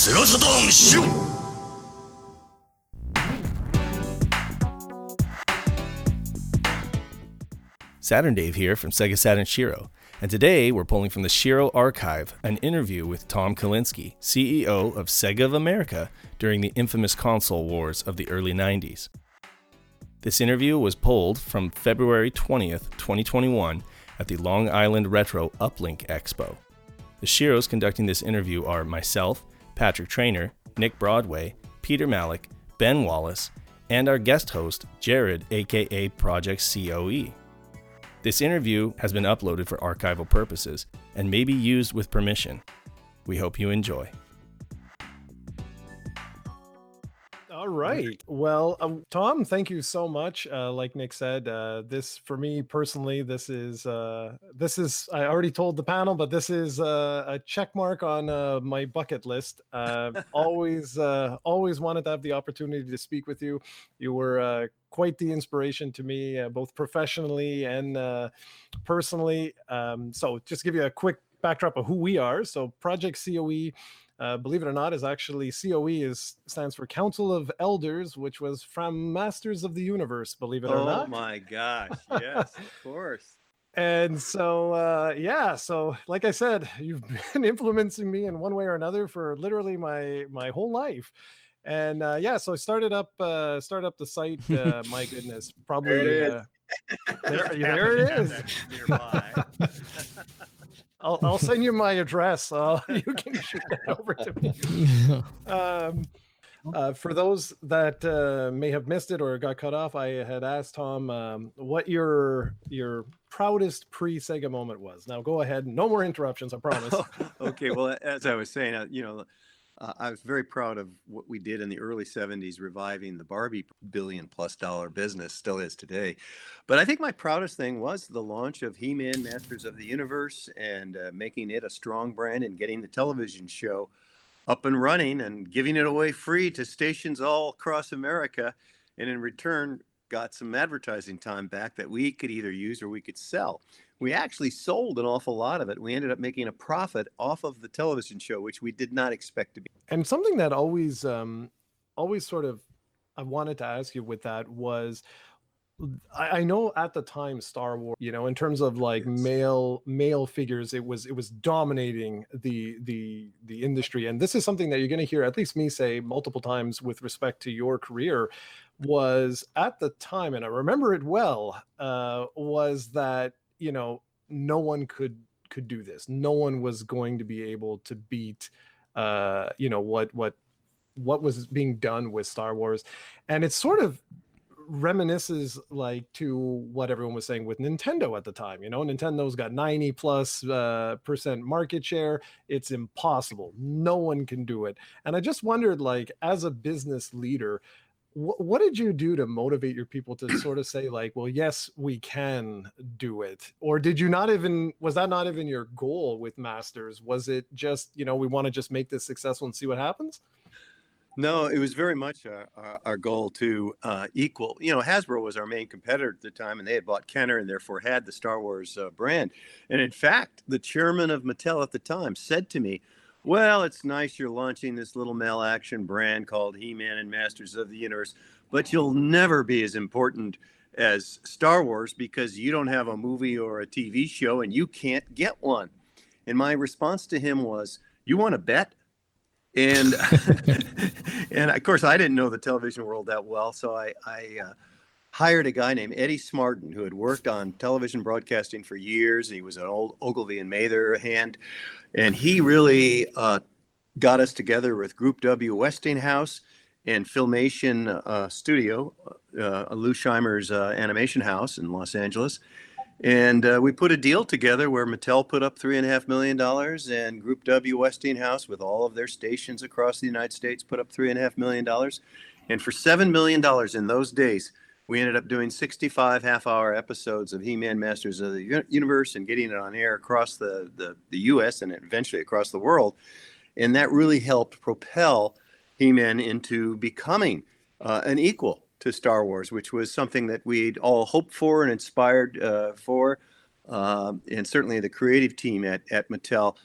セガサターンしろ Saturn Dave here from Sega Saturn Shiro, and today we're pulling from the Shiro archive an interview with Tom Kalinske, CEO of Sega of America during the infamous console wars of the early 90s. This interview was pulled from February 20th, 2021 at the Long Island Retro Uplink Expo. The Shiros conducting this interview are myself, Patrick Trainer, Nick Broadway, Peter Malik, Ben Wallace, and our guest host, Jared, aka Project COE. This interview has been uploaded for archival purposes and may be used with permission. We hope you enjoy. All right. Well, um, Tom, thank you so much. Uh, like Nick said, uh, this for me personally, this is uh, this is I already told the panel, but this is uh, a check mark on uh, my bucket list. Uh, always, uh, always wanted to have the opportunity to speak with you. You were uh, quite the inspiration to me, uh, both professionally and uh, personally. Um, so, just to give you a quick backdrop of who we are. So, Project COE uh, believe it or not, is actually COE is stands for Council of Elders, which was from Masters of the Universe. Believe it or not. Oh my gosh! Yes, of course. And so, uh, yeah, so like I said, you've been influencing me in one way or another for literally my my whole life. And uh, yeah, so I started up uh, started up the site. Uh, my goodness, probably There it is. uh, there, there it is. Nearby. I'll, I'll send you my address. Uh, you can shoot that over to me. um, uh, for those that uh, may have missed it or got cut off, I had asked Tom um, what your your proudest pre Sega moment was. Now go ahead. No more interruptions. I promise. okay. Well, as I was saying, uh, you know, uh, I was very proud of what we did in the early 70s, reviving the Barbie billion plus dollar business, still is today. But I think my proudest thing was the launch of He Man Masters of the Universe and uh, making it a strong brand and getting the television show up and running and giving it away free to stations all across America. And in return, got some advertising time back that we could either use or we could sell. We actually sold an awful lot of it. We ended up making a profit off of the television show, which we did not expect to be. and something that always um always sort of i wanted to ask you with that was I, I know at the time star wars you know in terms of like Yes. male male figures it was it was dominating the the the industry and this is something that you're going to hear at least me say multiple times with respect to your career was at the time and i remember it well uh was that you know no one could could do this. No one was going to be able to beat uh you know what what what was being done with star wars. And it sort of reminisces like to what everyone was saying with nintendo at the time you know? Nintendo's got 90 plus uh, percent market share. It's impossible. No one can do it. And i just wondered like as a business leader wh- what did you do to motivate your people to sort of say like well yes we can do it or did you not even was that not even your goal with masters was it just you know we want to just make this successful and see what happens No, it was very much our, our, our goal to uh, equal. You know, Hasbro was our main competitor at the time, and they had bought Kenner and therefore had the Star Wars uh, brand. And in fact, the chairman of Mattel at the time said to me, Well, it's nice you're launching this little male action brand called He Man and Masters of the Universe, but you'll never be as important as Star Wars because you don't have a movie or a TV show and you can't get one. And my response to him was, You want to bet? and and of course I didn't know the television world that well, so I I uh, hired a guy named Eddie Smartin who had worked on television broadcasting for years. He was an old Ogilvy and Mather hand, and he really uh, got us together with Group W Westinghouse and Filmation uh, Studio, uh, Lou Scheimer's uh, animation house in Los Angeles. And uh, we put a deal together where Mattel put up three and a half million dollars, and Group W Westinghouse, with all of their stations across the United States, put up three and a half million dollars. And for seven million dollars in those days, we ended up doing 65 half-hour episodes of He-Man Masters of the Universe and getting it on air across the, the the U.S. and eventually across the world. And that really helped propel He-Man into becoming uh, an equal to Star Wars, which was something that we'd all hoped for and inspired uh, for. Um, and certainly the creative team at, at Mattel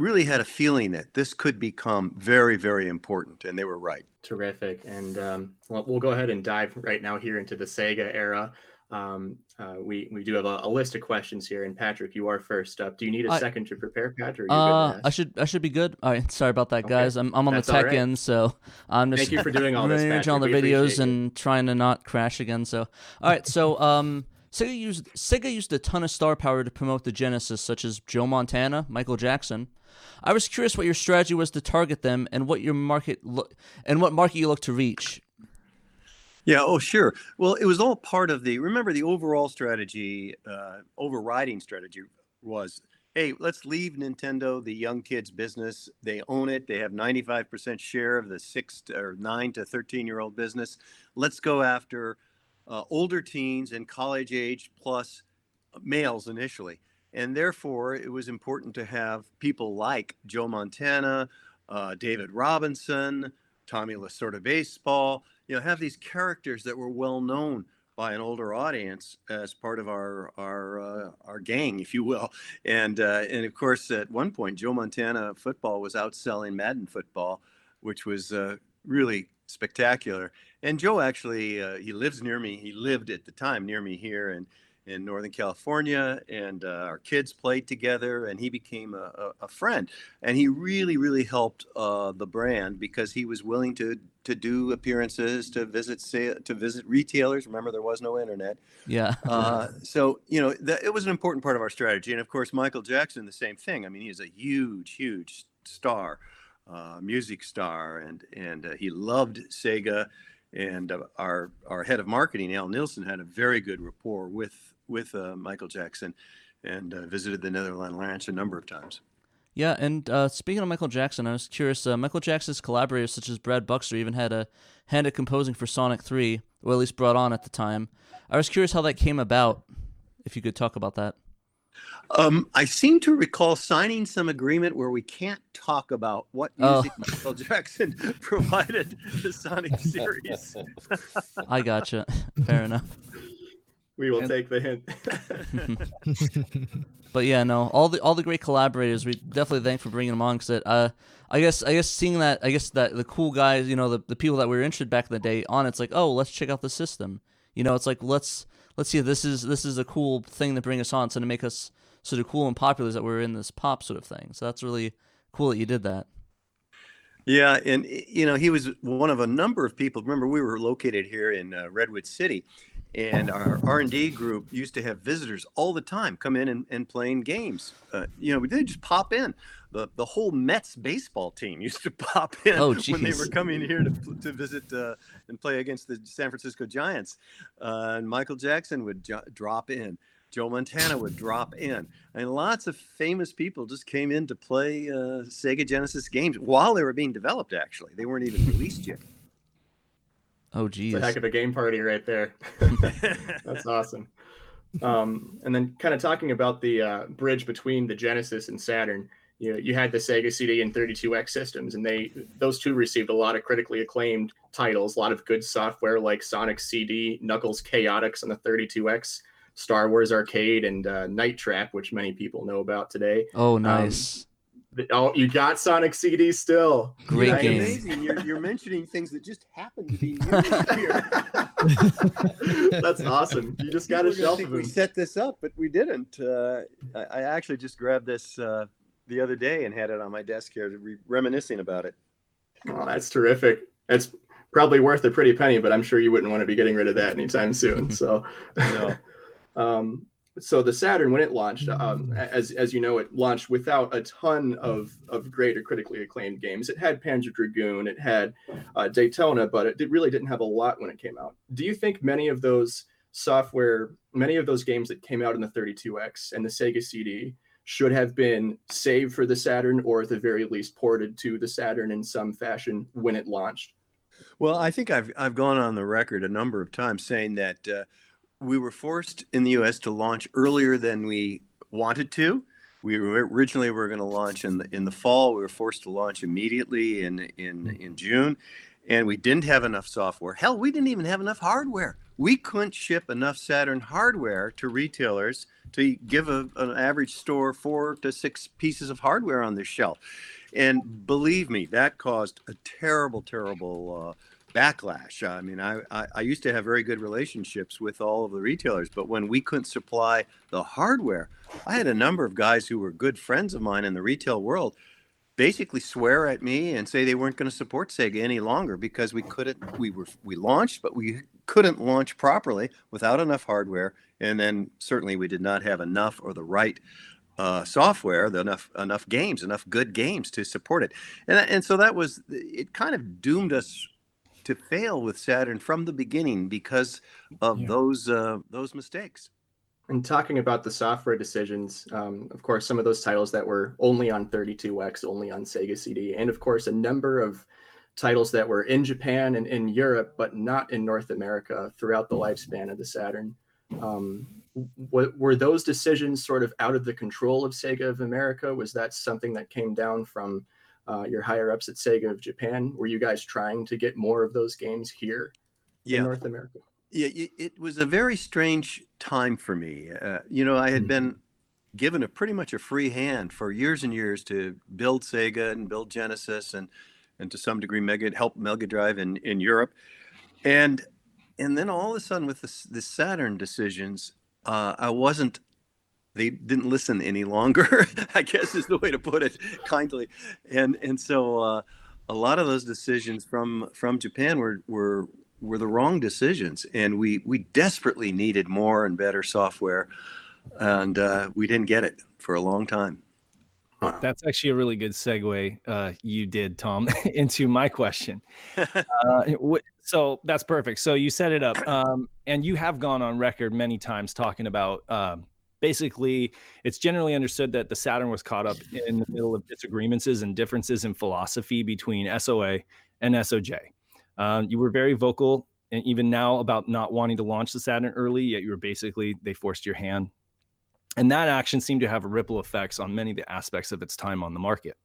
really had a feeling that this could become very, very important, and they were right. Terrific. And um, well, we'll go ahead and dive right now here into the Sega era. Um, uh, we we do have a, a, list of questions here, and Patrick, you are first up. Do you need a I, second to prepare, Patrick? Uh, I should I should be good. All right, sorry about that, guys. Okay. I'm I'm on That's the tech right. end, so I'm just thank you for doing all this. Patrick. on the we videos and trying to not crash again. So all right, so um. Sega used Sega used a ton of star power to promote the Genesis, such as Joe Montana, Michael Jackson. I was curious what your strategy was to target them and what your market lo- and what market you look to reach. Yeah, oh, sure. Well, it was all part of the, remember, the overall strategy, uh, overriding strategy was hey, let's leave Nintendo, the young kids' business. They own it, they have 95% share of the six or nine to 13 year old business. Let's go after uh, older teens and college age plus males initially. And therefore, it was important to have people like Joe Montana, uh, David Robinson, Tommy Lasorda Baseball, you know, have these characters that were well known by an older audience as part of our our uh, our gang, if you will. And uh, and of course, at one point, Joe Montana football was outselling Madden football, which was uh, really spectacular. And Joe actually uh, he lives near me. He lived at the time near me here, and in Northern California, and uh, our kids played together, and he became a, a, a friend. And he really, really helped uh, the brand because he was willing to to do appearances, to visit say, to visit retailers. Remember, there was no internet. Yeah. uh, so you know, that, it was an important part of our strategy. And of course, Michael Jackson, the same thing. I mean, he's a huge, huge star, uh, music star, and and uh, he loved Sega and uh, our our head of marketing, Al Nilsen, had a very good rapport with with uh, Michael Jackson and uh, visited the Neverland Ranch a number of times. Yeah, and uh, speaking of Michael Jackson, I was curious. Uh, Michael Jackson's collaborators, such as Brad Buxer, even had a hand at composing for Sonic 3, or at least brought on at the time. I was curious how that came about, if you could talk about that. Um, I seem to recall signing some agreement where we can't talk about what oh. music oh. Michael Jackson provided the Sonic series. I gotcha. Fair enough we will and... take the hint. but yeah, no, all the all the great collaborators. We definitely thank for bringing them on because uh, I guess I guess seeing that I guess that the cool guys, you know, the the people that we were interested back in the day on, it's like, oh, let's check out the system. You know, it's like let's let's see if this is this is a cool thing to bring us on, so to make us sort of cool and popular that we're in this pop sort of thing. So that's really cool that you did that. Yeah, and you know he was one of a number of people. Remember, we were located here in uh, Redwood City, and our r&d group used to have visitors all the time come in and, and playing games. Uh, you know they just pop in. The, the whole mets baseball team used to pop in oh, when they were coming here to, to visit uh, and play against the san francisco giants. Uh, and michael jackson would jo- drop in. Joe montana would drop in. And lots of famous people just came in to play uh, sega genesis games while they were being developed actually. They weren't even released yet Oh, geez. It's a heck of a game party right there. That's awesome. Um, and then kind of talking about the uh, bridge between the Genesis and Saturn, you know, you had the Sega CD and 32X systems, and they those two received a lot of critically acclaimed titles, a lot of good software like Sonic CD, Knuckles Chaotix on the 32X, Star Wars Arcade, and uh, Night Trap, which many people know about today. Oh, um, nice. Um, Oh, you got Sonic CD still. Great That's game. Amazing. You're, you're mentioning things that just happened to be here. That's awesome. You just got a shelf of them. We set this up, but we didn't. Uh, I, I, actually just grabbed this uh, the other day and had it on my desk here, re- reminiscing about it. Oh, that's terrific. It's probably worth a pretty penny, but I'm sure you wouldn't want to be getting rid of that anytime soon. So, no. um, so the Saturn, when it launched, um, mm. as as you know, it launched without a ton of of great or critically acclaimed games. It had Panzer Dragoon, it had uh, Daytona, but it did, really didn't have a lot when it came out. Do you think many of those software, many of those games that came out in the 32X and the Sega CD should have been saved for the Saturn, or at the very least ported to the Saturn in some fashion when it launched? Well, I think I've I've gone on the record a number of times saying that. Uh, we were forced in the U.S. to launch earlier than we wanted to. We were originally were going to launch in the in the fall. We were forced to launch immediately in in hmm. in June, and we didn't have enough software. Hell, we didn't even have enough hardware. We couldn't ship enough Saturn hardware to retailers to give a, an average store four to six pieces of hardware on their shelf. And believe me, that caused a terrible, terrible uh, backlash. I mean, I, I, I, used to have very good relationships with all of the retailers, but when we couldn't supply the hardware, I had a number of guys who were good friends of mine in the retail world basically swear at me and say they weren't going to support Sega any longer because we couldn't we were we launched but we couldn't launch properly without enough hardware and then certainly we did not have enough or the right uh, software, the enough enough games, enough good games to support it, and and so that was it. Kind of doomed us to fail with Saturn from the beginning because of yeah. those uh, those mistakes. And talking about the software decisions, um, of course, some of those titles that were only on 32X, only on Sega CD, and of course, a number of titles that were in Japan and in Europe, but not in North America throughout the lifespan of the Saturn. Um, w- were those decisions sort of out of the control of Sega of America? Was that something that came down from uh, your higher ups at Sega of Japan? Were you guys trying to get more of those games here yeah. in North America? Yeah, it was a very strange time for me. Uh, you know, I had mm-hmm. been given a pretty much a free hand for years and years to build Sega and build Genesis and and to some degree Mega help Mega Drive in in Europe, and and then all of a sudden with the, the Saturn decisions, uh, I wasn't. They didn't listen any longer. I guess is the way to put it kindly, and and so uh, a lot of those decisions from from Japan were were were the wrong decisions, and we we desperately needed more and better software, and uh, we didn't get it for a long time. That's actually a really good segue uh, you did, Tom, into my question. Uh, so that's perfect. So you set it up, um, and you have gone on record many times talking about um, basically it's generally understood that the Saturn was caught up in the middle of disagreements and differences in philosophy between SOA and SOJ. Um, you were very vocal, and even now about not wanting to launch the Saturn early, yet you were basically they forced your hand, and that action seemed to have ripple effects on many of the aspects of its time on the market.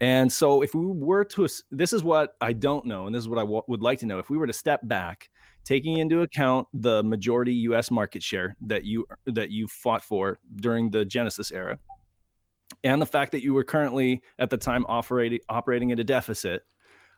And so, if we were to, this is what I don't know, and this is what I w- would like to know. If we were to step back, taking into account the majority U.S. market share that you that you fought for during the Genesis era, and the fact that you were currently at the time operating operating at a deficit,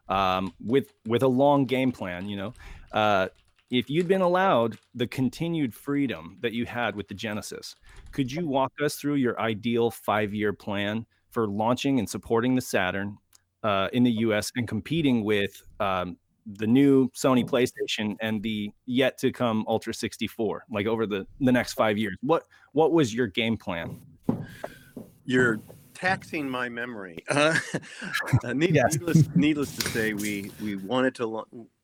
um, with with a long game plan, you know, uh, if you'd been allowed the continued freedom that you had with the Genesis, could you walk us through your ideal five year plan? for launching and supporting the Saturn uh, in the US and competing with um, the new Sony PlayStation and the yet to come Ultra 64, like over the, the next five years. What what was your game plan? You're taxing my memory. Uh, need, yes. needless, needless to say, we we wanted to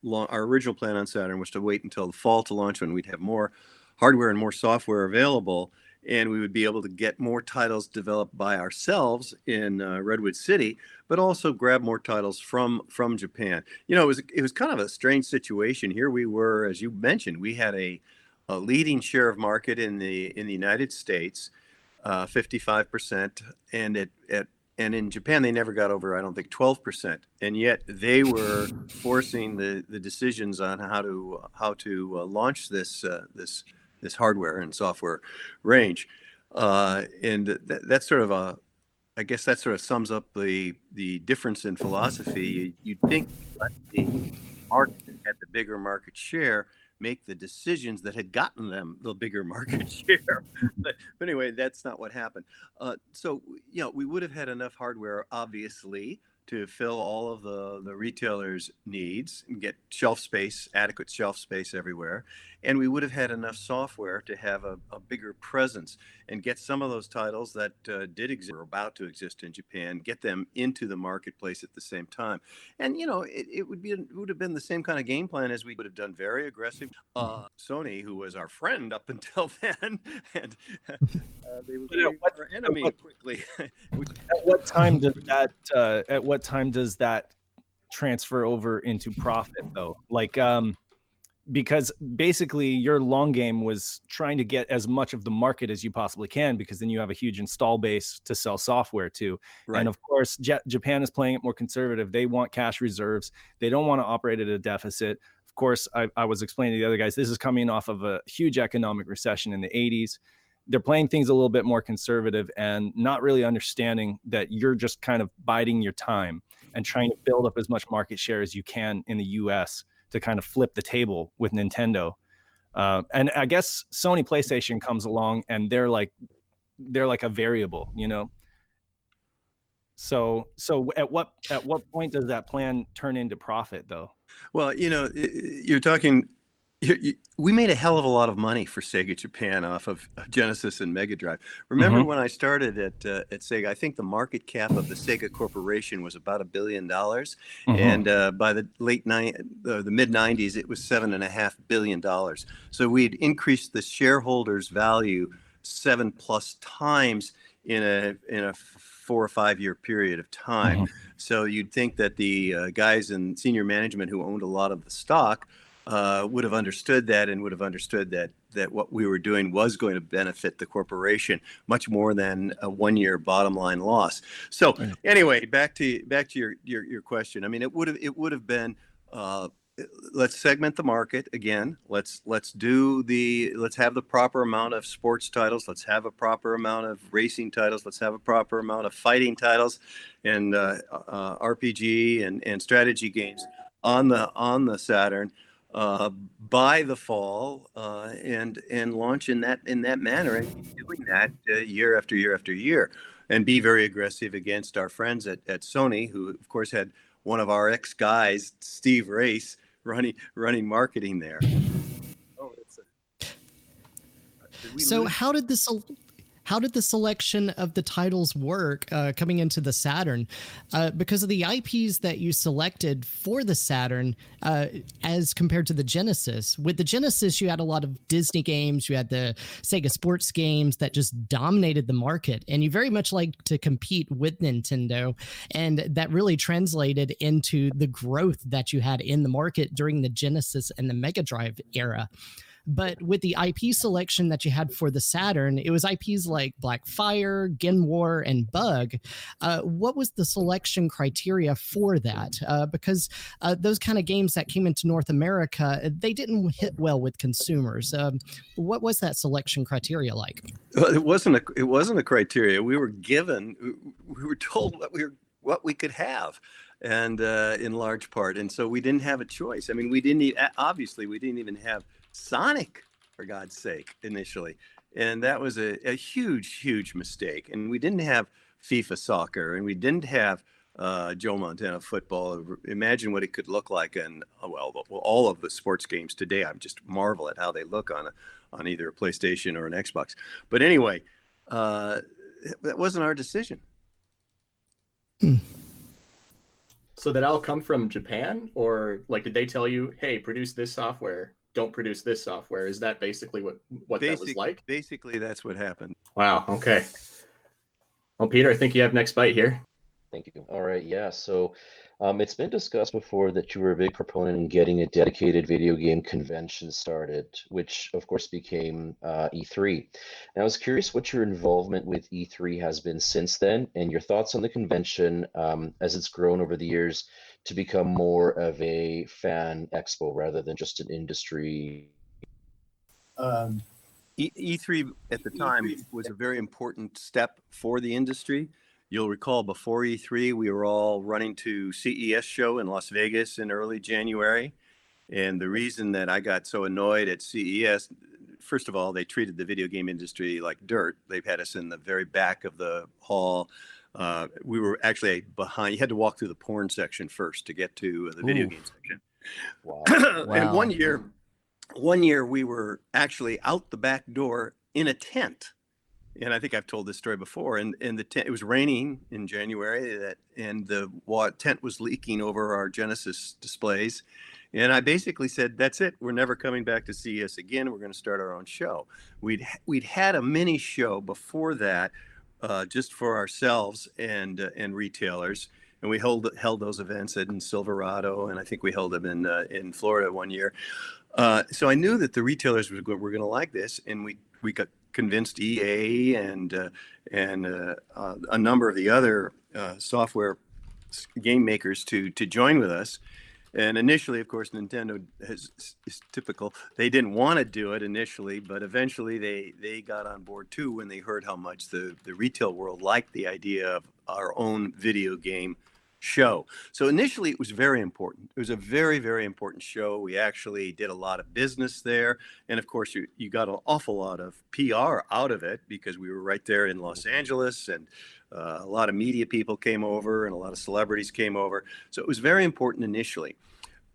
la- our original plan on Saturn was to wait until the fall to launch when we'd have more hardware and more software available and we would be able to get more titles developed by ourselves in uh, Redwood City, but also grab more titles from from Japan. You know, it was it was kind of a strange situation. Here we were, as you mentioned, we had a, a leading share of market in the in the United States, uh, 55%, and it at and in Japan they never got over I don't think 12%, and yet they were forcing the the decisions on how to how to uh, launch this uh, this this hardware and software range. Uh, and that, that's sort of a, I guess that sort of sums up the the difference in philosophy. You'd think the market had the bigger market share make the decisions that had gotten them the bigger market share. but, but, anyway, that's not what happened. Uh, so, you know, we would have had enough hardware, obviously, to fill all of the, the retailers' needs and get shelf space, adequate shelf space everywhere. And we would have had enough software to have a, a bigger presence and get some of those titles that uh, did exist or about to exist in Japan, get them into the marketplace at the same time. And, you know, it, it would be it would have been the same kind of game plan as we would have done very aggressive. Uh, Sony, who was our friend up until then, and uh, they would be our enemy quickly. at what time does that, uh, at what what time does that transfer over into profit though? Like um because basically your long game was trying to get as much of the market as you possibly can because then you have a huge install base to sell software to right. and of course J- japan is playing it more conservative they want cash reserves they don't want to operate at a deficit of course I, I was explaining to the other guys this is coming off of a huge economic recession in the 80s they're playing things a little bit more conservative and not really understanding that you're just kind of biding your time and trying to build up as much market share as you can in the US to kind of flip the table with Nintendo. Uh, and I guess Sony PlayStation comes along and they're like they're like a variable, you know. So so at what at what point does that plan turn into profit though? Well, you know, you're talking we made a hell of a lot of money for Sega Japan off of Genesis and Mega Drive. Remember mm-hmm. when I started at uh, at Sega? I think the market cap of the Sega Corporation was about a billion dollars, mm-hmm. and uh, by the late ni- uh, the mid '90s, it was seven and a half billion dollars. So we'd increased the shareholders' value seven plus times in a in a four or five year period of time. Mm-hmm. So you'd think that the uh, guys in senior management who owned a lot of the stock uh, would have understood that and would have understood that that what we were doing was going to benefit the corporation much more than a one-year bottom line loss. So anyway, back to back to your your, your question. I mean, it would have it would have been. Uh, let's segment the market again let's let's do the let's have the proper amount of sports titles let's have a proper amount of racing titles let's have a proper amount of fighting titles and uh, uh, rpg and, and strategy games on the on the saturn uh, by the fall uh, and and launch in that in that manner and doing that uh, year after year after year and be very aggressive against our friends at, at Sony who of course had one of our ex guys Steve Race running running marketing there. Oh, a, so lose? how did this how did the selection of the titles work uh, coming into the Saturn? Uh, because of the IPs that you selected for the Saturn, uh, as compared to the Genesis. With the Genesis, you had a lot of Disney games, you had the Sega Sports games that just dominated the market, and you very much like to compete with Nintendo, and that really translated into the growth that you had in the market during the Genesis and the Mega Drive era. But with the IP selection that you had for the Saturn, it was IPs like Blackfire, Ghen War, and Bug. Uh, what was the selection criteria for that? Uh, because uh, those kind of games that came into North America, they didn't hit well with consumers. Um, what was that selection criteria like? Well, it wasn't a it wasn't a criteria. We were given, we were told what we were what we could have and uh, in large part and so we didn't have a choice i mean we didn't obviously we didn't even have Sonic, for God's sake, initially. And that was a, a huge, huge mistake. And we didn't have FIFA soccer and we didn't have uh, Joe Montana football. Imagine what it could look like. And uh, well, all of the sports games today, I'm just marvel at how they look on a, on either a PlayStation or an Xbox. But anyway, uh, that wasn't our decision. Hmm. So did all come from Japan, or like did they tell you, "Hey, produce this software"? Don't produce this software. Is that basically what what Basic, that was like? Basically, that's what happened. Wow. Okay. Well, Peter, I think you have next bite here. Thank you. All right. Yeah. So um, it's been discussed before that you were a big proponent in getting a dedicated video game convention started, which of course became uh, E3. And I was curious what your involvement with E3 has been since then and your thoughts on the convention um, as it's grown over the years to become more of a fan expo rather than just an industry. Um, e- 3 at the time was a very important step for the industry You'll recall before E3, we were all running to CES show in Las Vegas in early January. And the reason that I got so annoyed at CES, first of all, they treated the video game industry like dirt. They've had us in the very back of the hall. Uh, we were actually behind. You had to walk through the porn section first to get to the video Ooh. game section. Wow. wow. and one year, one year we were actually out the back door in a tent and I think I've told this story before. And in the tent, it was raining in January, that and the tent was leaking over our Genesis displays. And I basically said, "That's it. We're never coming back to CES again. We're going to start our own show." We'd we'd had a mini show before that, uh, just for ourselves and uh, and retailers, and we held held those events in Silverado, and I think we held them in uh, in Florida one year. Uh, so I knew that the retailers were, were going to like this, and we we got convinced EA and uh, and uh, a number of the other software game makers to to join with us. And initially, of course, Nintendo has, is typical. They didn't want to do it initially, but eventually they they got on board too when they heard how much the the retail world liked the idea of our own video game show. So initially, it was very important. It was a very, very important show. We actually did a lot of business there. And of course, you, you got an awful lot of PR out of it because we were right there in Los Angeles and uh, a lot of media people came over and a lot of celebrities came over. So it was very important initially.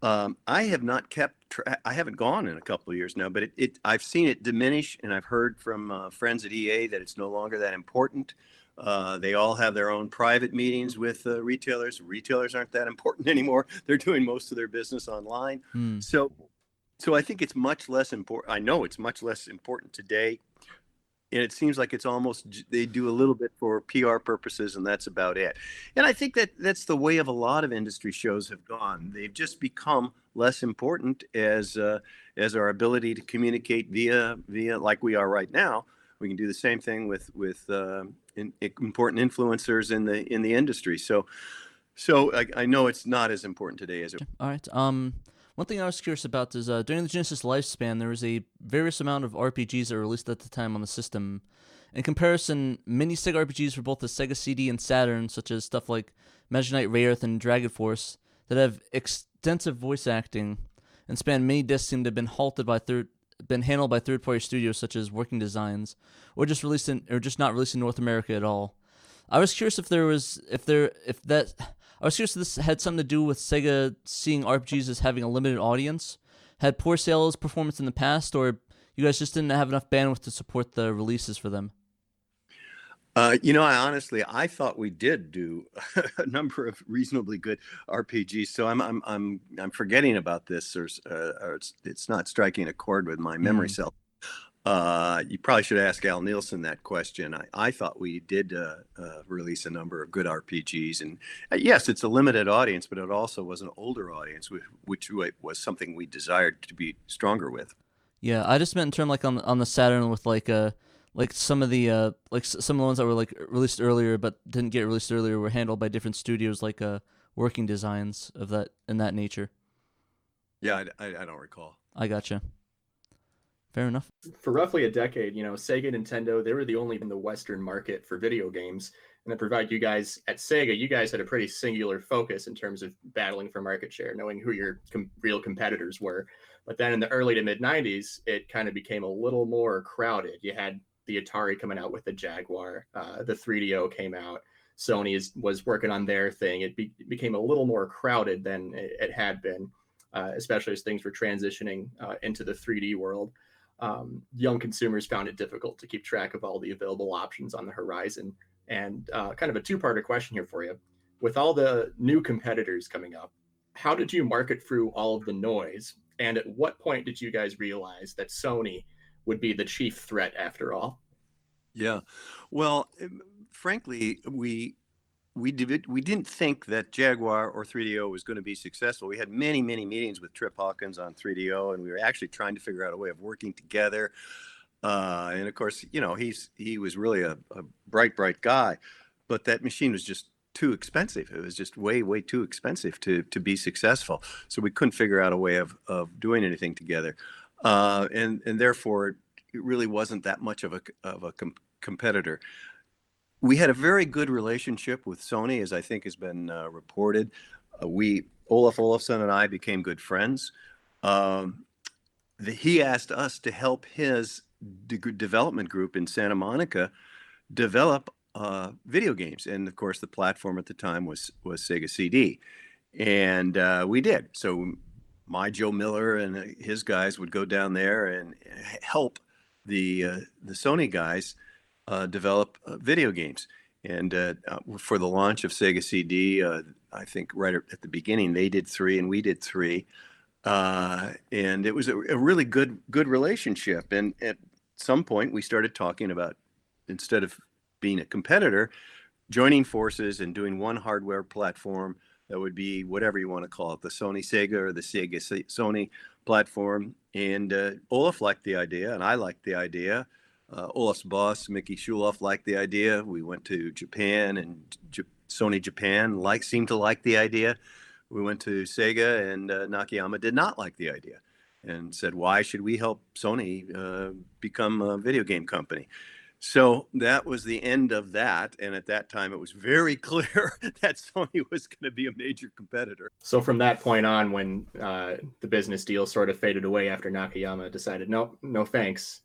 Um, I have not kept. Tra- I haven't gone in a couple of years now, but it, it I've seen it diminish, and I've heard from uh, friends at EA that it's no longer that important. Uh, they all have their own private meetings with uh, retailers. Retailers aren't that important anymore. They're doing most of their business online. Hmm. So, so I think it's much less important. I know it's much less important today, and it seems like it's almost they do a little bit for PR purposes, and that's about it. And I think that that's the way of a lot of industry shows have gone. They've just become less important as uh, as our ability to communicate via via like we are right now we can do the same thing with with uh, in, important influencers in the in the industry. So, so I, I, know it's not as important today as it. All right. Um, one thing I was curious about is uh, during the Genesis lifespan, there was a various amount of RPGs that were released at the time on the system. In comparison, many Sega RPGs for both the Sega CD and Saturn, such as stuff like Magic Knight Rayearth and Dragon Force, that have extensive voice acting and span many discs, seem to have been halted by third been handled by third-party studios such as Working Designs, or just released in, or just not released in North America at all. I was curious if there was if there if that I was curious if this had something to do with Sega seeing RPGs as having a limited audience, had poor sales performance in the past, or you guys just didn't have enough bandwidth to support the releases for them. Uh, you know, I honestly I thought we did do a number of reasonably good RPGs. So I'm I'm I'm I'm forgetting about this, or, uh, or it's it's not striking a chord with my memory mm. cell. Uh, you probably should ask Al Nilsen that question. I, I thought we did uh, uh, release a number of good RPGs, and uh, yes, it's a limited audience, but it also was an older audience, which, which was something we desired to be stronger with. Yeah, I just meant in terms like on on the Saturn with like a like some of the uh like some of the ones that were like released earlier but didn't get released earlier were handled by different studios like uh working designs of that in that nature yeah i, I, I don't recall i gotcha fair enough for roughly a decade you know sega nintendo they were the only in the western market for video games and to provide you guys at sega you guys had a pretty singular focus in terms of battling for market share knowing who your com- real competitors were but then in the early to mid 90s it kind of became a little more crowded you had the Atari coming out with the Jaguar. Uh, the 3DO came out. Sony is, was working on their thing. It, be, it became a little more crowded than it, it had been, uh, especially as things were transitioning uh, into the 3D world. Um, young consumers found it difficult to keep track of all the available options on the horizon. And uh, kind of a two-parter question here for you: with all the new competitors coming up, how did you market through all of the noise? And at what point did you guys realize that Sony would be the chief threat after all. Yeah. Well, frankly, we we did we didn't think that Jaguar or 3DO was going to be successful. We had many many meetings with Trip Hawkins on 3DO, and we were actually trying to figure out a way of working together. Uh, and of course, you know, he's he was really a, a bright bright guy, but that machine was just too expensive. It was just way way too expensive to to be successful. So we couldn't figure out a way of of doing anything together uh, and and therefore it really wasn't that much of a of a com- competitor. We had a very good relationship with Sony, as I think has been uh, reported. Uh, we Olaf Olafsson and I became good friends. Um, the, he asked us to help his de- development group in Santa Monica develop uh, video games, and of course, the platform at the time was was Sega CD, and uh, we did. So my Joe Miller and uh, his guys would go down there and help the uh, the Sony guys uh, develop uh, video games. And uh, uh, for the launch of Sega CD, I think right at the beginning they did three and we did three, and it was a, a, really good good relationship. And at some point we started talking about instead of being a competitor, joining forces and doing one hardware platform that would be whatever you want to call it, the Sony Sega or the Sega Sony platform. And uh, Olaf liked the idea, and I liked the idea. Uh, Olaf's boss, Mickey Schulhof, liked the idea. We went to Japan, and J- Sony Japan like seemed to like the idea. We went to Sega, and uh, Nakayama did not like the idea, and said, "Why should we help Sony uh, become a video game company?" So that was the end of that. And at that time, it was very clear that Sony was going to be a major competitor. So from that point on, when uh, the business deal sort of faded away after Nakayama decided, no, no thanks,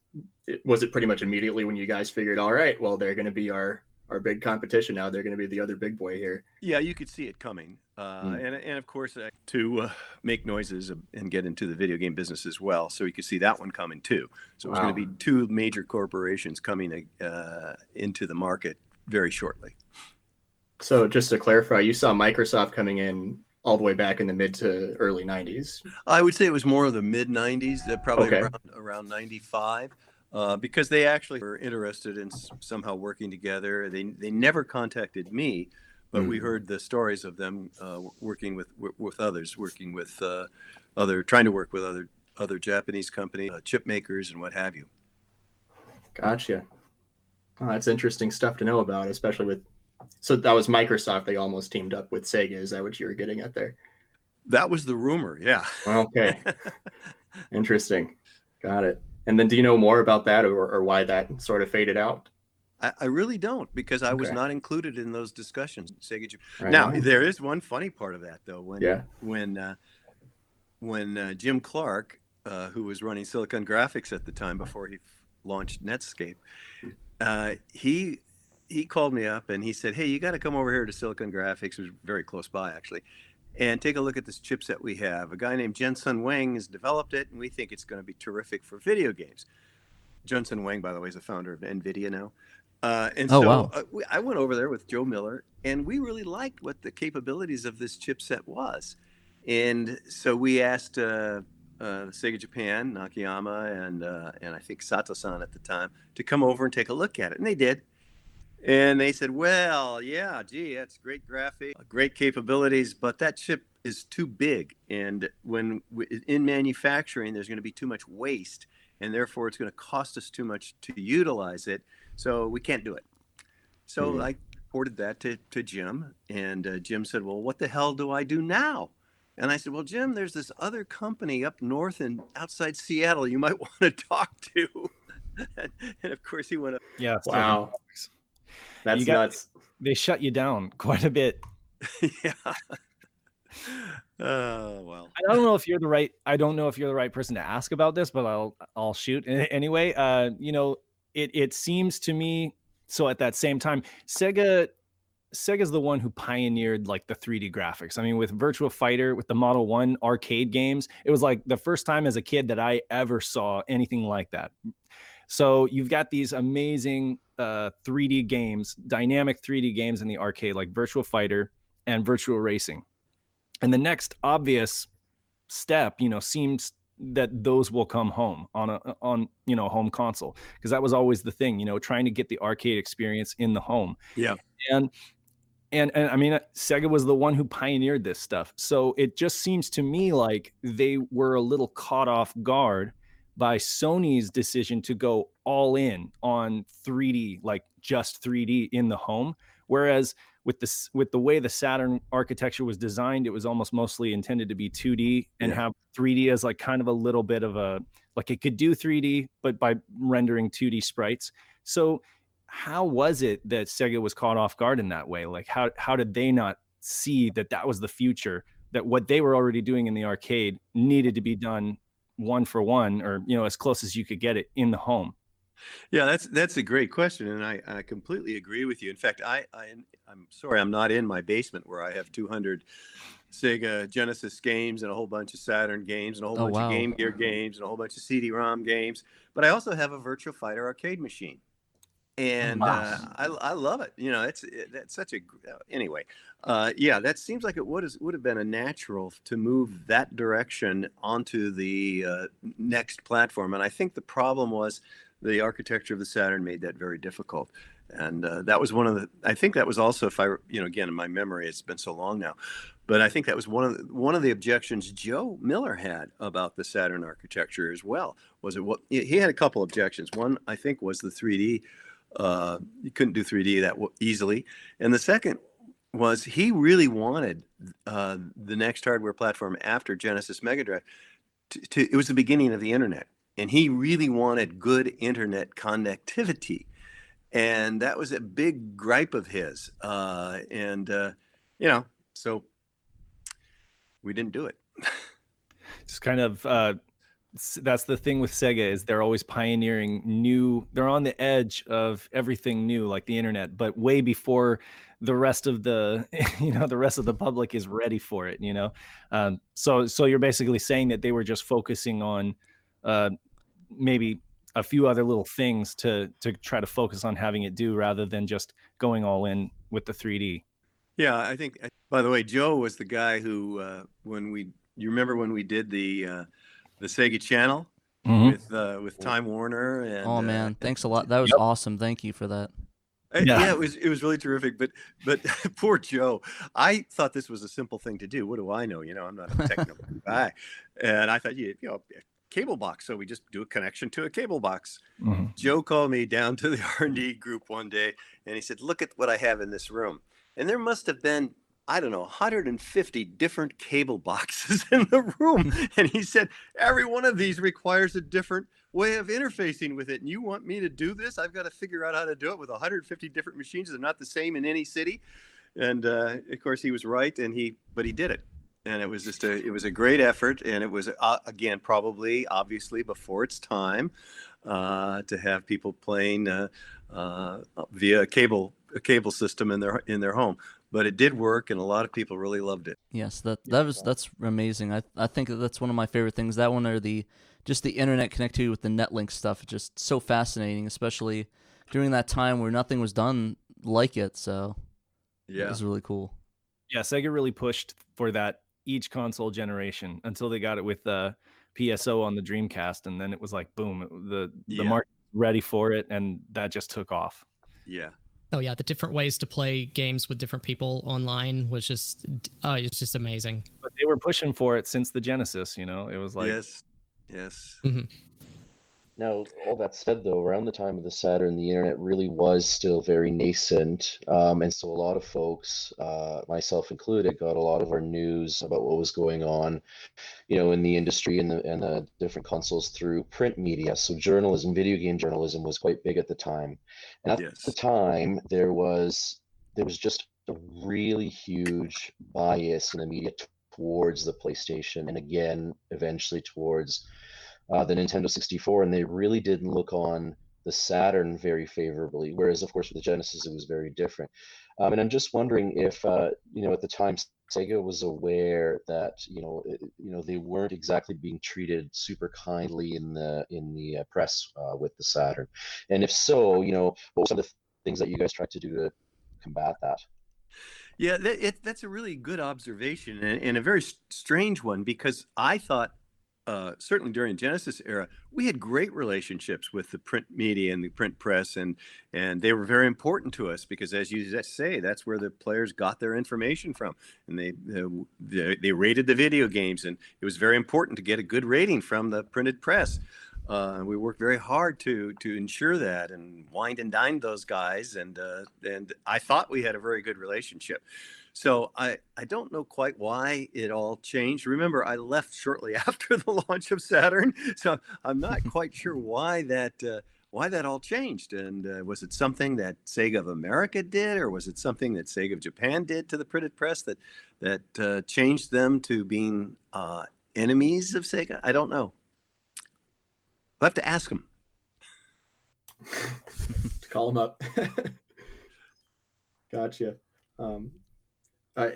it, was it pretty much immediately when you guys figured, all right, well, they're going to be our our big competition now. They're going to be the other big boy here. Yeah, you could see it coming, uh, mm. and and of course uh, to uh, make noises and get into the video game business as well. So you could see that one coming too. So it was wow. going to be two major corporations coming uh, into the market very shortly. So just to clarify, you saw Microsoft coming in all the way back in the mid to early 90s. I would say it was more of the mid 90s, That probably okay. around, around 95 uh, because they actually were interested in somehow working together. They they never contacted me, but mm. we heard the stories of them uh, working with with others, working with uh, other, trying to work with other other Japanese companies, uh, chip makers, and what have you. Gotcha. Oh, that's interesting stuff to know about, especially with. So that was Microsoft. They almost teamed up with Sega. Is that what you were getting at there? That was the rumor. Yeah. Okay. interesting. Got it. And then do you know more about that or, or why that sort of faded out? I, I really don't because I okay. was not included in those discussions. Sega right now, there is one funny part of that though. When yeah. when uh, when uh, Jim Clark, uh, who was running Silicon Graphics at the time before he launched Netscape, uh, he he called me up and he said, "Hey, you got to come over here to Silicon Graphics." It was very close by actually, and take a look at this chipset we have. A guy named Jensen Huang has developed it, and we think it's going to be terrific for video games. Jensen Huang, by the way, is the founder of NVIDIA now. Uh, and oh, so wow. uh, we, I went over there with Joe Miller, and we really liked what the capabilities of this chipset was. And so we asked uh, uh Sega Japan, Nakayama, and uh, and I think Sato-san at the time to come over and take a look at it, and they did. And they said, well, yeah, gee, that's great graphic, great capabilities, but that chip is too big. And when in manufacturing, there's going to be too much waste, and therefore it's going to cost us too much to utilize it. So we can't do it. So mm-hmm. I reported that to, to Jim, and uh, Jim said, well, what the hell do I do now? And I said, well, Jim, there's this other company up north and outside Seattle you might want to talk to. and of course, he went up. Yeah. Wow. That's got, nuts. They shut you down quite a bit. yeah. Oh well. I don't know if you're the right. I don't know if you're the right person to ask about this, but I'll I'll shoot anyway. Uh, you know, it it seems to me so at that same time, Sega Sega's the one who pioneered like the 3D graphics. I mean, with Virtual Fighter, with the Model 1 arcade games, it was like the first time as a kid that I ever saw anything like that. So you've got these amazing uh, 3D games, dynamic 3D games in the arcade, like Virtual Fighter and Virtual Racing. And the next obvious step, you know, seems that those will come home on a on you know home console because that was always the thing, you know, trying to get the arcade experience in the home. Yeah. And and and I mean, Sega was the one who pioneered this stuff. So it just seems to me like they were a little caught off guard by Sony's decision to go all in on 3D, like just 3D in the home. Whereas with this with the way the Saturn architecture was designed, it was almost mostly intended to be 2D and yeah. have 3D as like kind of a little bit of a like it could do 3D, but by rendering 2D sprites. So how was it that Sega was caught off guard in that way? Like how how did they not see that that was the future? That what they were already doing in the arcade needed to be done one for one or you know as close as you could get it in the home? Yeah that's that's a great question and i, I completely agree with you. In fact I, I i'm sorry i'm not in my basement where i have 200 sega genesis games and a whole bunch of saturn games and a whole oh, bunch wow. of game gear games and a whole bunch of cd-rom games but i also have a Virtual fighter arcade machine and uh, I, I love it. You know, it's it, that's such a uh, anyway. Uh, yeah, that seems like it would have, would have been a natural to move that direction onto the uh, next platform. And I think the problem was the architecture of the Saturn made that very difficult. and uh, that was one of the. I think that was also, if I, you know, again in my memory, it's been so long now, but I think that was one of the, one of the objections Joe Miller had about the Saturn architecture as well. Was it what he had a couple objections. One I think was the 3D. Uh, you couldn't do 3D that easily, and the second was he really wanted uh, the next hardware platform after Genesis Mega Drive. To, to, it was the beginning of the internet, and he really wanted good internet connectivity and that was a big gripe of his. Uh, and uh, you know, so we didn't do it. Just kind of uh, that's the thing with Sega is they're always pioneering new. They're on the edge of everything new, like the internet, but way before the rest of the you know the rest of the public is ready for it. You know, um, so so you're basically saying that they were just focusing on uh, maybe a few other little things to to try to focus on having it do rather than just going all in with the 3D. Yeah, I think. By the way, Joe was the guy who, uh, when we, you remember when we did the uh, the Sega Channel mm-hmm. with uh, with Time Warner and. Oh uh, man, thanks a lot. That was yep. awesome. Thank you for that. Uh, yeah. yeah. it was it was really terrific. But but poor Joe, I thought this was a simple thing to do. What do I know? You know, I'm not a technical guy, and I thought you, you know cable box. So we just do a connection to a cable box. Mm-hmm. Joe called me down to the R&D group one day and he said, look at what I have in this room. And there must have been, I don't know, 150 different cable boxes in the room. and he said, every one of these requires a different way of interfacing with it. And you want me to do this? I've got to figure out how to do it with 150 different machines. They're not the same in any city. And uh, of course, he was right, and he, but he did it and it was just a it was a great effort and it was uh, again probably obviously before its time uh, to have people playing uh, uh, via a cable a cable system in their in their home but it did work and a lot of people really loved it yes that that was that's amazing i i think that's one of my favorite things that one or the just the internet connectivity with the netlink stuff just so fascinating especially during that time where nothing was done like it so yeah it was really cool yeah sega really pushed for that each console generation until they got it with uh, the PSO on the Dreamcast, and then it was like boom, the the yeah. market ready for it, and that just took off. Yeah. Oh yeah, the different ways to play games with different people online was just oh, it's just amazing. But they were pushing for it since the Genesis, you know. It was like yes, yes. Mm-hmm. Now, all that said, though, around the time of the Saturn, the internet really was still very nascent. Um, and so a lot of folks, uh, myself included, got a lot of our news about what was going on, you know, in the industry and the, and the different consoles through print media. So journalism, video game journalism was quite big at the time. And at yes. the time, there was there was just a really huge bias in the media towards the PlayStation and again, eventually towards uh, the Nintendo 64, and they really didn't look on the Saturn very favorably. Whereas, of course, with the Genesis, it was very different. Um, and I'm just wondering if, uh, you know, at the time, Sega was aware that you know, it, you know, they weren't exactly being treated super kindly in the in the uh, press uh, with the Saturn. And if so, you know, what were some of the things that you guys tried to do to combat that? Yeah, that, it, that's a really good observation and, and, a very strange one because I thought uh, certainly during Genesis era, we had great relationships with the print media and the print press, and and they were very important to us because, as you say, that's where the players got their information from, and they they, they rated the video games, and it was very important to get a good rating from the printed press. Uh, we worked very hard to to ensure that and wined and dined those guys, and uh, and I thought we had a very good relationship. So I, I don't know quite why it all changed. Remember, I left shortly after the launch of Saturn, so I'm not quite sure why that uh, why that all changed. And uh, was it something that Sega of America did, or was it something that Sega of Japan did to the printed press that that uh, changed them to being uh, enemies of Sega? I don't know. I'll have to ask them. Call them up. gotcha. Um, uh,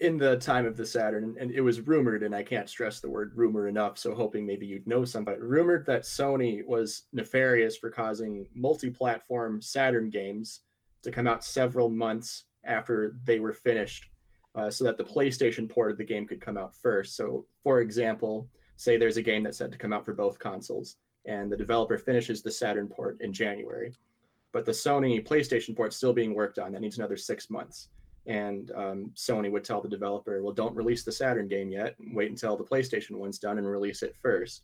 in the time of the Saturn, and it was rumored, and I can't stress the word rumor enough. So, hoping maybe you'd know somebody, rumored that Sony was nefarious for causing multi-platform Saturn games to come out several months after they were finished, uh, so that the PlayStation port of the game could come out first. So, for example, say there's a game that's set to come out for both consoles, and the developer finishes the Saturn port in January. but the Sony PlayStation port still being worked on. That needs another six months. And um, Sony would tell the developer, well, don't release the Saturn game yet. Wait until the PlayStation one's done and release it first.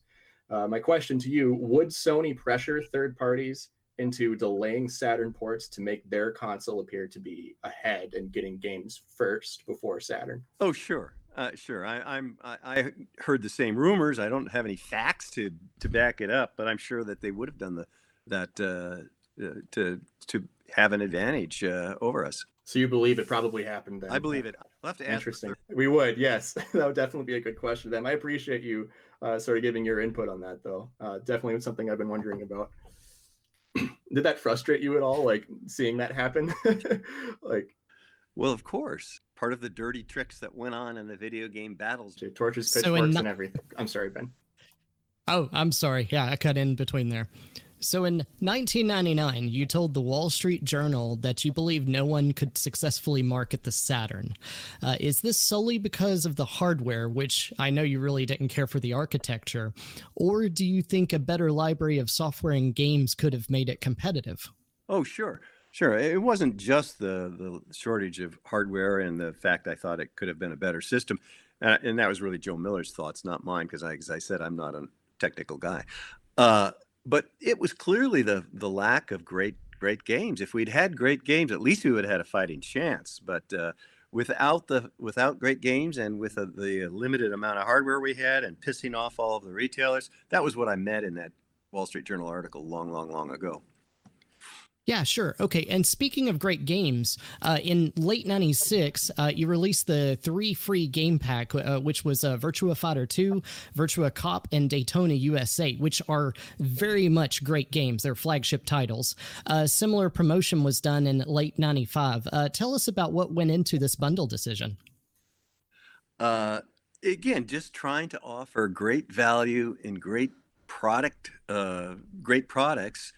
Uh, my question to you would Sony pressure third parties into delaying Saturn ports to make their console appear to be ahead and getting games first before Saturn? Oh, sure. Uh, sure, I, am I, I, heard the same rumors. I don't have any facts to to back it up, but I'm sure that they would have done the that uh, uh, to to have an advantage uh, over us. So you believe it probably happened? Then? I believe it. I'll have to Interesting. We would, yes. that would definitely be a good question. to Them. I appreciate you uh, sort of giving your input on that, though. Uh, definitely something I've been wondering about. Did that frustrate you at all, like seeing that happen? like, well, of course part of the dirty tricks that went on in the video game battles. Torches, pitchforks, so and everything. I'm sorry, Ben. Oh, I'm sorry. Yeah, I cut in between there. So in 1999, you told the Wall Street Journal that you believe no one could successfully market the Saturn. Uh, is this solely because of the hardware, which I know you really didn't care for the architecture, or do you think a better library of software and games could have made it competitive? Oh, sure. Sure. It wasn't just the the shortage of hardware and the fact I thought it could have been a better system, uh, and that was really Joe Miller's thoughts, not mine, because I, as I said, I'm not a technical guy. Uh, but it was clearly the the lack of great great games. If we'd had great games, at least we would have had a fighting chance. But uh, without the without great games and with a, the limited amount of hardware we had and pissing off all of the retailers, that was what I meant in that Wall Street Journal article long, long, long ago. Yeah, sure. Okay. And speaking of great games, uh, in late 96, uh, you released the three free game pack, uh, which was uh, Virtua Fighter 2, Virtua Cop, and Daytona USA, which are very much great games. They're flagship titles. A similar promotion was done in late 95. Uh, tell us about what went into this bundle decision. Uh, again, just trying to offer great value and great product, great products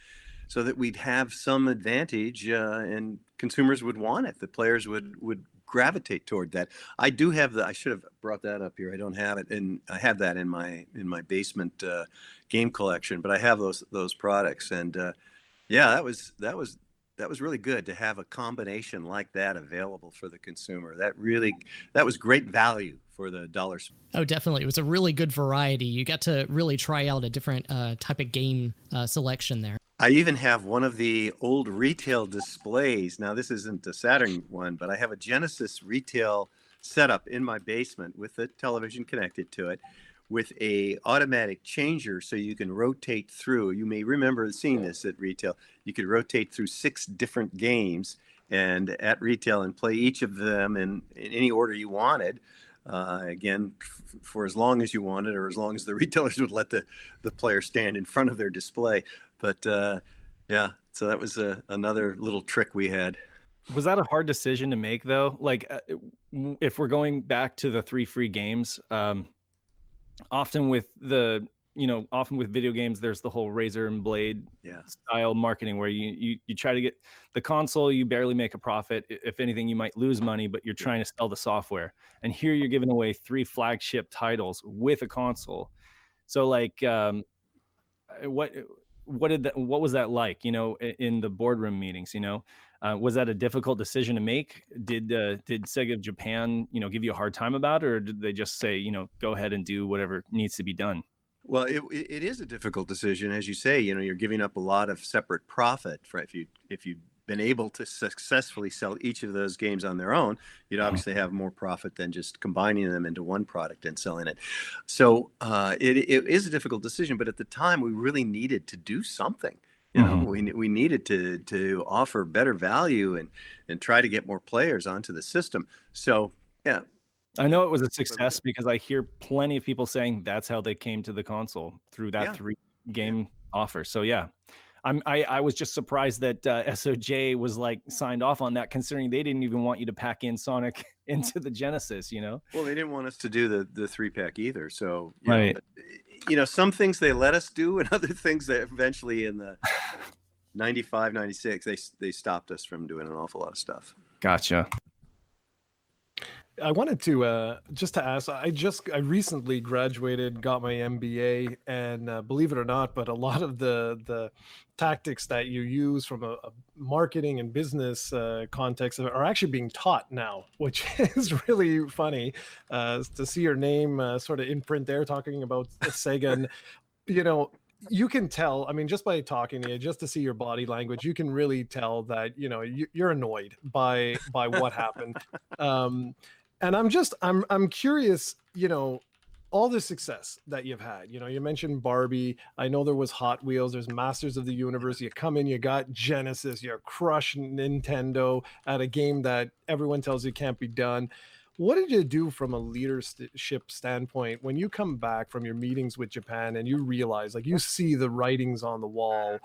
so that we'd have some advantage uh, and consumers would want it. The players would would gravitate toward that. I do have the. I should have brought that up here. I don't have it, and I have that in my in my basement uh, game collection. But I have those those products, and uh, yeah, that was that was that was really good to have a combination like that available for the consumer. That really that was great value for the dollars. Oh, definitely. It was a really good variety. You got to really try out a different uh, type of game uh, selection there. I even have one of the old retail displays. Now, this isn't a Saturn one, but I have a Genesis retail setup in my basement with a television connected to it with a automatic changer so you can rotate through. You may remember seeing this at retail. You could rotate through six different games and at retail and play each of them in, in any order you wanted. Uh, again, f- for as long as you wanted, or as long as the retailers would let the, the player stand in front of their display. But uh, yeah, so that was a, another little trick we had. Was that a hard decision to make though? Like, uh, if we're going back to the three free games, um, often with the you know often with video games there's the whole razor and blade yeah. style marketing where you, you you try to get the console you barely make a profit if anything you might lose money but you're trying to sell the software and here you're giving away three flagship titles with a console so like um, what what did that what was that like you know in the boardroom meetings you know? Uh, was that a difficult decision to make? Did uh, did sega of japan you know give you a hard time about it or did they just say you know go ahead and do whatever needs to be done well it, it is a difficult decision as you say you know you're giving up a lot of separate profit for if you if you been able to successfully sell each of those games on their own, you'd mm-hmm. obviously have more profit than just combining them into one product and selling it. So uh, it, it is a difficult decision, but at the time we really needed to do something. You know, mm-hmm. we, we needed to to offer better value and and try to get more players onto the system. So yeah, I know it was a success because I hear plenty of people saying that's how they came to the console through that yeah. three game yeah. offer. So yeah, I'm I, I was just surprised that uh, SOJ was like signed off on that, considering they didn't even want you to pack in Sonic into the Genesis. You know. Well, they didn't want us to do the the three pack either. So you right. Know, you know, some things they let us do, and other things that eventually in the 95, 96, they they stopped us from doing an awful lot of stuff. Gotcha. I wanted to uh, just to ask. I just I recently graduated, got my MBA, and uh, believe it or not, but a lot of the the tactics that you use from a, a marketing and business uh, context are actually being taught now, which is really funny uh, to see your name uh, sort of in print there, talking about Sega. And you know, you can tell i mean just by talking to you just to see your body language you can really tell that you know you, are annoyed by by what happened um and i'm just i'm i'm curious you know all the success that you've had you know you mentioned barbie. I know there was hot wheels there's masters of the universe. You come in you got genesis you crush nintendo at a game that everyone tells you can't be done. What did you do from a leadership standpoint when you come back from your meetings with japan and you realize like you see the writings on the wall?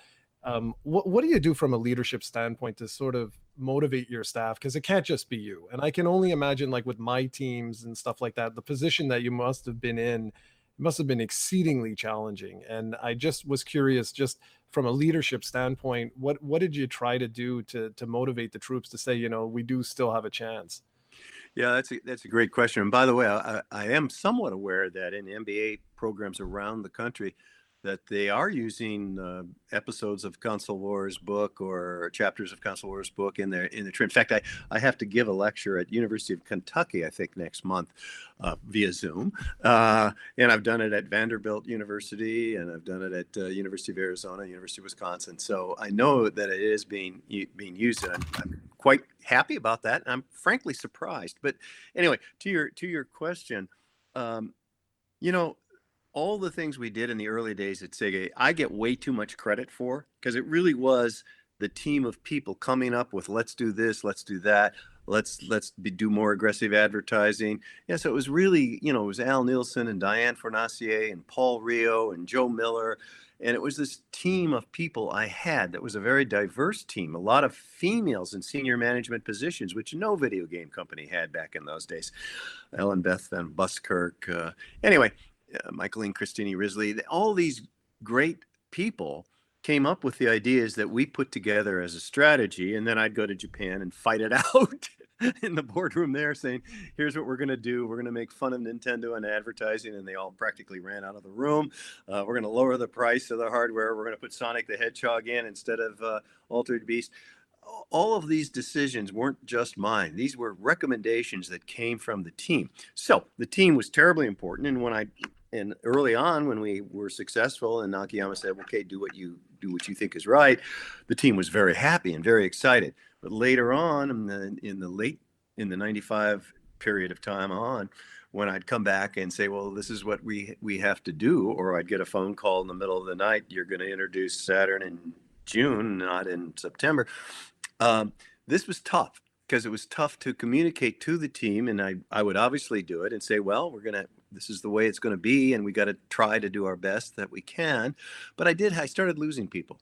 Um, what, what do you do from a leadership standpoint to sort of motivate your staff because it can't just be you and i can only imagine like with my teams and stuff like that the position that you must have been in must have been exceedingly challenging and i just was curious just from a leadership standpoint what what did you try to do to to motivate the troops to say you know we do still have a chance yeah that's a, that's a great question and by the way i, I am somewhat aware that in mba programs around the country that they are using uh, episodes of Console Wars book or chapters of Console Wars book in their in the trim. In fact, I, I have to give a lecture at University of Kentucky, I think next month, uh, via Zoom, uh, and I've done it at Vanderbilt University, and I've done it at uh, University of Arizona, University of Wisconsin. So I know that it is being being used, and I'm, I'm quite happy about that. I'm frankly surprised. But anyway, to your to your question. Um, you know, all the things we did in the early days at Sega, I get way too much credit for because it really was the team of people coming up with let's do this, let's do that, let's let's be, do more aggressive advertising. Yeah, so it was really you know it was Al Nilsen and Diane Fornasier and Paul Rioux and Joe Miller. And it was this team of people I had that was a very diverse team, a lot of females in senior management positions, which no video game company had back in those days. Ellen Beth Van Buskirk. Uh, anyway, uh, Michealene Cristini Risley, all these great people came up with the ideas that we put together as a strategy. And then I'd go to Japan and fight it out in the boardroom there saying, here's what we're going to do. We're going to make fun of Nintendo and advertising. And they all practically ran out of the room. Uh, we're going to lower the price of the hardware. We're going to put Sonic the Hedgehog in instead of uh, Altered Beast. All of these decisions weren't just mine. These were recommendations that came from the team. So the team was terribly important. And when I and early on when we were successful and Nakayama said, okay, do what you do what you think is right, the team was very happy and very excited. But later on in the, in the late, in the 95 period of time on, when I'd come back and say, well, this is what we, we have to do, or I'd get a phone call in the middle of the night, you're going to introduce Saturn in June, not in September. Um, this was tough because it was tough to communicate to the team and I, I would obviously do it and say well we're going to this is the way it's going to be and we got to try to do our best that we can. But i did i started losing people.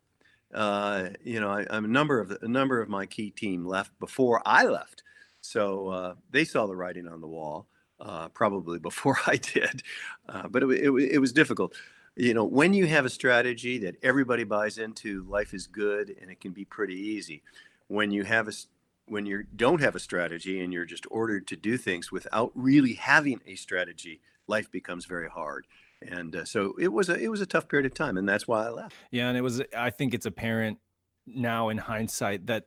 Uh, you know I, am a number of a number of my key team left before i left. So uh, they saw the writing on the wall uh, probably before i did. Uh, but it, it, it was difficult. You know when you have a strategy that everybody buys into life is good and it can be pretty easy. When you have a when you don't have a strategy and you're just ordered to do things without really having a strategy life becomes very hard. And uh, so it was a it was a tough period of time and that's why i left. Yeah and it was i think it's apparent now in hindsight that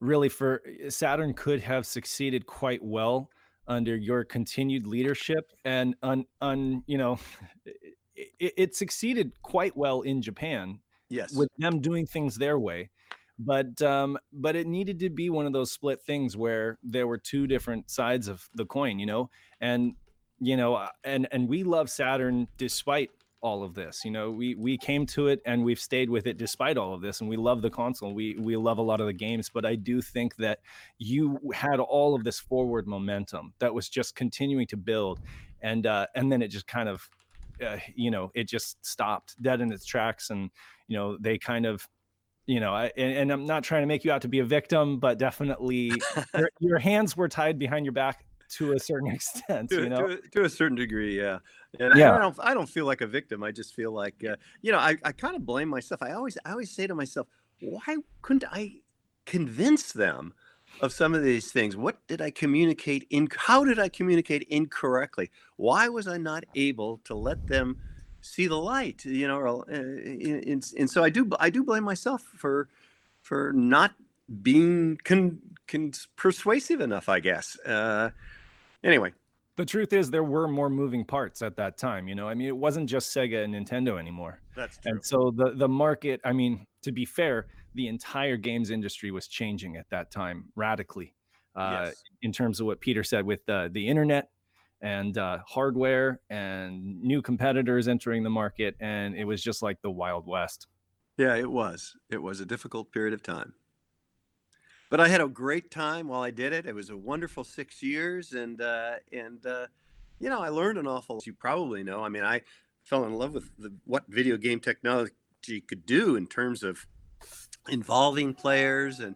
really for saturn could have succeeded quite well under your continued leadership and on on you know it, it succeeded quite well in japan yes. with them doing things their way but um but it needed to be one of those split things where there were two different sides of the coin you know? And you know uh, and and we love saturn despite all of this you know? We we came to it and we've stayed with it despite all of this and we love the console we we love a lot of the games but i do think that you had all of this forward momentum that was just continuing to build and uh and then it just kind of uh, you know it just stopped dead in its tracks and you know they kind of you know, I, and, and, I'm not trying to make you out to be a victim, but definitely your, your, hands were tied behind your back to a certain extent. to, you know, to, to, a certain degree, yeah. And yeah. I, don't, I don't feel like a victim. I just feel like, uh, you know, I, I kind of blame myself. I always, I always say to myself, why couldn't I convince them of some of these things. What did I communicate in? How did I communicate incorrectly? Why was I not able to let them see the light? You know, and, uh, and so I do. I do blame myself for for not being con, con, persuasive enough. I guess. Uh, anyway, the truth is there were more moving parts at that time you know i mean it wasn't just sega and nintendo anymore that's true and so the the market i mean to be fair the entire games industry was changing at that time radically uh, yes. in terms of what peter said with uh, the internet and uh, hardware and new competitors entering the market and it was just like the wild west yeah it was it was a difficult period of time but I had a great time while I did it. It was a wonderful six years, and uh, and uh, you know I learned an awful. As you probably know, I mean, I fell in love with the, what video game technology could do in terms of involving players and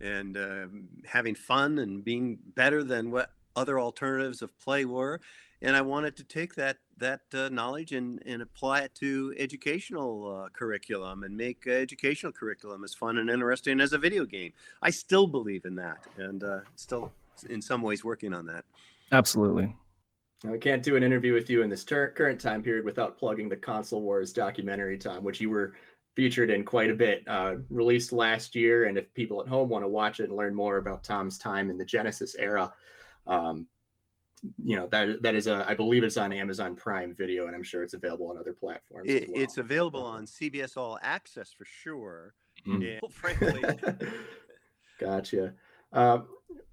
and uh, having fun and being better than what other alternatives of play were and I wanted to take that that uh, knowledge and, and apply it to educational uh, curriculum and make uh, educational curriculum as fun and interesting as a video game. I still believe in that, and uh, still in some ways working on that. Absolutely. I can't do an interview with you in this ter- current time period without plugging the Console Wars documentary, Tom, which you were featured in quite a bit. Uh, released last year, and if people at home want to watch it and learn more about Tom's time in the Genesis era, um, you know that that is a I believe it's on Amazon Prime Video, and I'm sure it's available on other platforms. It, well. It's available on CBS All Access for sure. Mm-hmm. frankly, gotcha. Uh,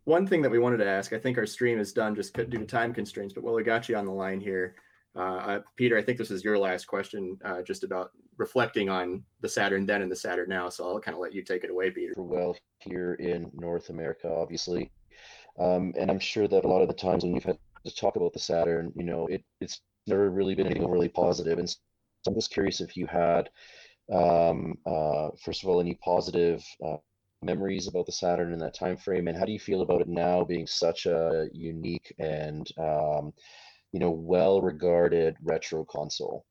one thing that we wanted to ask, I think our stream is done just due to time constraints, but while we got you on the line here, uh, uh, Peter, I think this is your last question, uh, just about reflecting on the Saturn then and the Saturn now. So I'll kind of let you take it away, Peter. Well, here in North America, obviously, um, and I'm sure that a lot of the times when you've had to talk about the Saturn, you know, it, it's never really been anything overly positive. And so I'm just curious if you had, um, uh, first of all, any positive uh, memories about the Saturn in that time frame, and how do you feel about it now being such a unique and um, you know well-regarded retro console?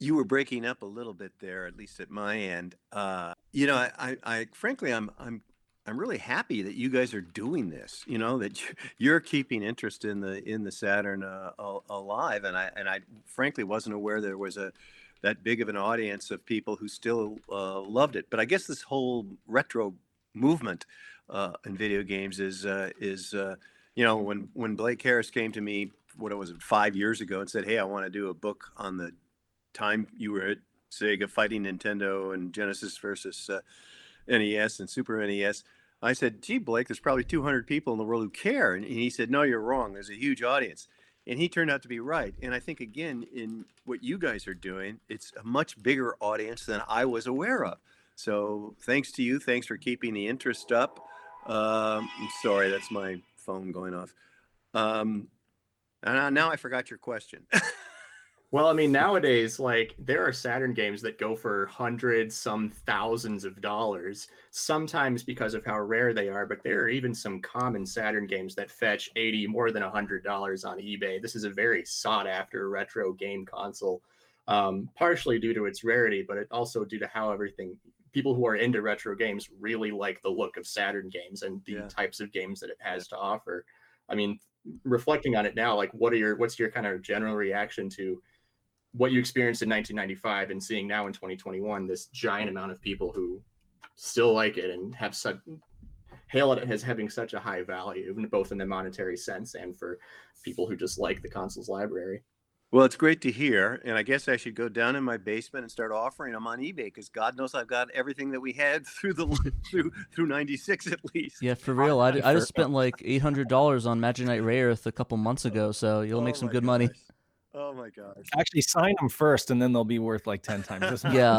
You were breaking up a little bit there, at least at my end. Uh, you know, I, I, I, frankly, I'm, I'm I'm really happy that you guys are doing this. You know that you're keeping interest in the in the Saturn uh, alive, and I and I frankly wasn't aware there was a that big of an audience of people who still uh, loved it. But I guess this whole retro movement uh, in video games is uh, is uh, you know when when Blake Harris came to me, what it was five years ago, and said, "Hey, I want to do a book on the time you were at Sega fighting Nintendo and Genesis versus." NES and Super NES. I said, gee, Blake, there's probably 200 people in the world who care. And he said, no, you're wrong. There's a huge audience. And he turned out to be right. And I think, again, in what you guys are doing, it's a much bigger audience than I was aware of. So thanks to you. Thanks for keeping the interest up. Um, I'm sorry, that's my phone going off. Um, and now I forgot your question. Well, I mean, nowadays, like there are Saturn games that go for hundreds, some thousands of dollars, sometimes because of how rare they are, but there are even some common Saturn games that fetch 80, more than $100 on eBay. This is a very sought after retro game console, um, partially due to its rarity, but it also due to how everything people who are into retro games really like the look of Saturn games and the yeah. types of games that it has to offer. I mean, reflecting on it now, like what are your what's your kind of general reaction to what you experienced in 1995 and seeing now in 2021 this giant amount of people who still like it and have such hail it as having such a high value both in the monetary sense and for people who just like the console's library. Well it's great to hear and i guess i should go down in my basement and start offering them on ebay because god knows i've got everything that we had through the through through 96 at least. Yeah for real. I, I just spent like $800 on magic knight Rayearth a couple months ago so you'll oh make some good gosh. money Oh my gosh. Actually sign them first and then they'll be worth like 10 times as much. Yeah.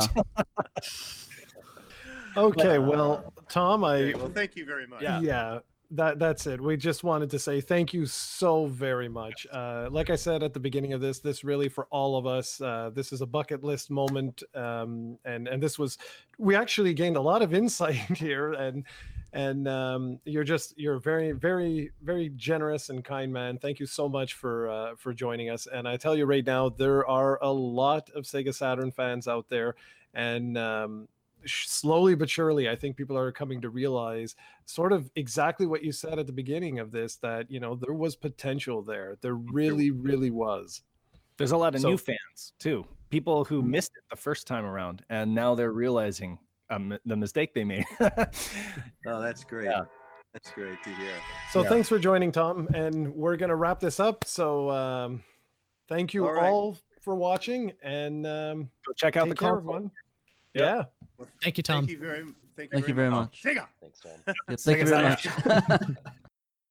okay, well, Tom, I okay, well, thank you very much. Yeah. Yeah. That, that's it. We just wanted to say thank you so very much. Uh, like I said at the beginning of this, this really for all of us, uh, this is a bucket list moment, um, and and this was we actually gained a lot of insight here, and and um, you're just you're very very very generous and kind man thank you so much for uh, for joining us and i tell you right now there are a lot of sega saturn fans out there and um, slowly but surely, I think people are coming to realize sort of exactly what you said at the beginning of this that, you know, there was potential there. There really, really was. There's a lot of so, new fans too. People who mm. missed it the first time around, and now they're realizing um, the mistake they made. oh, that's great. Yeah. That's great to hear. So yeah. thanks for joining, Tom, and we're gonna wrap this up. So um, thank you all, right. all for watching, and um, Go check out the car one. Yeah. Thank you, Tom. Thank you very, thank you, thank very, you very much. much. Thanks, Tom. thank you very much.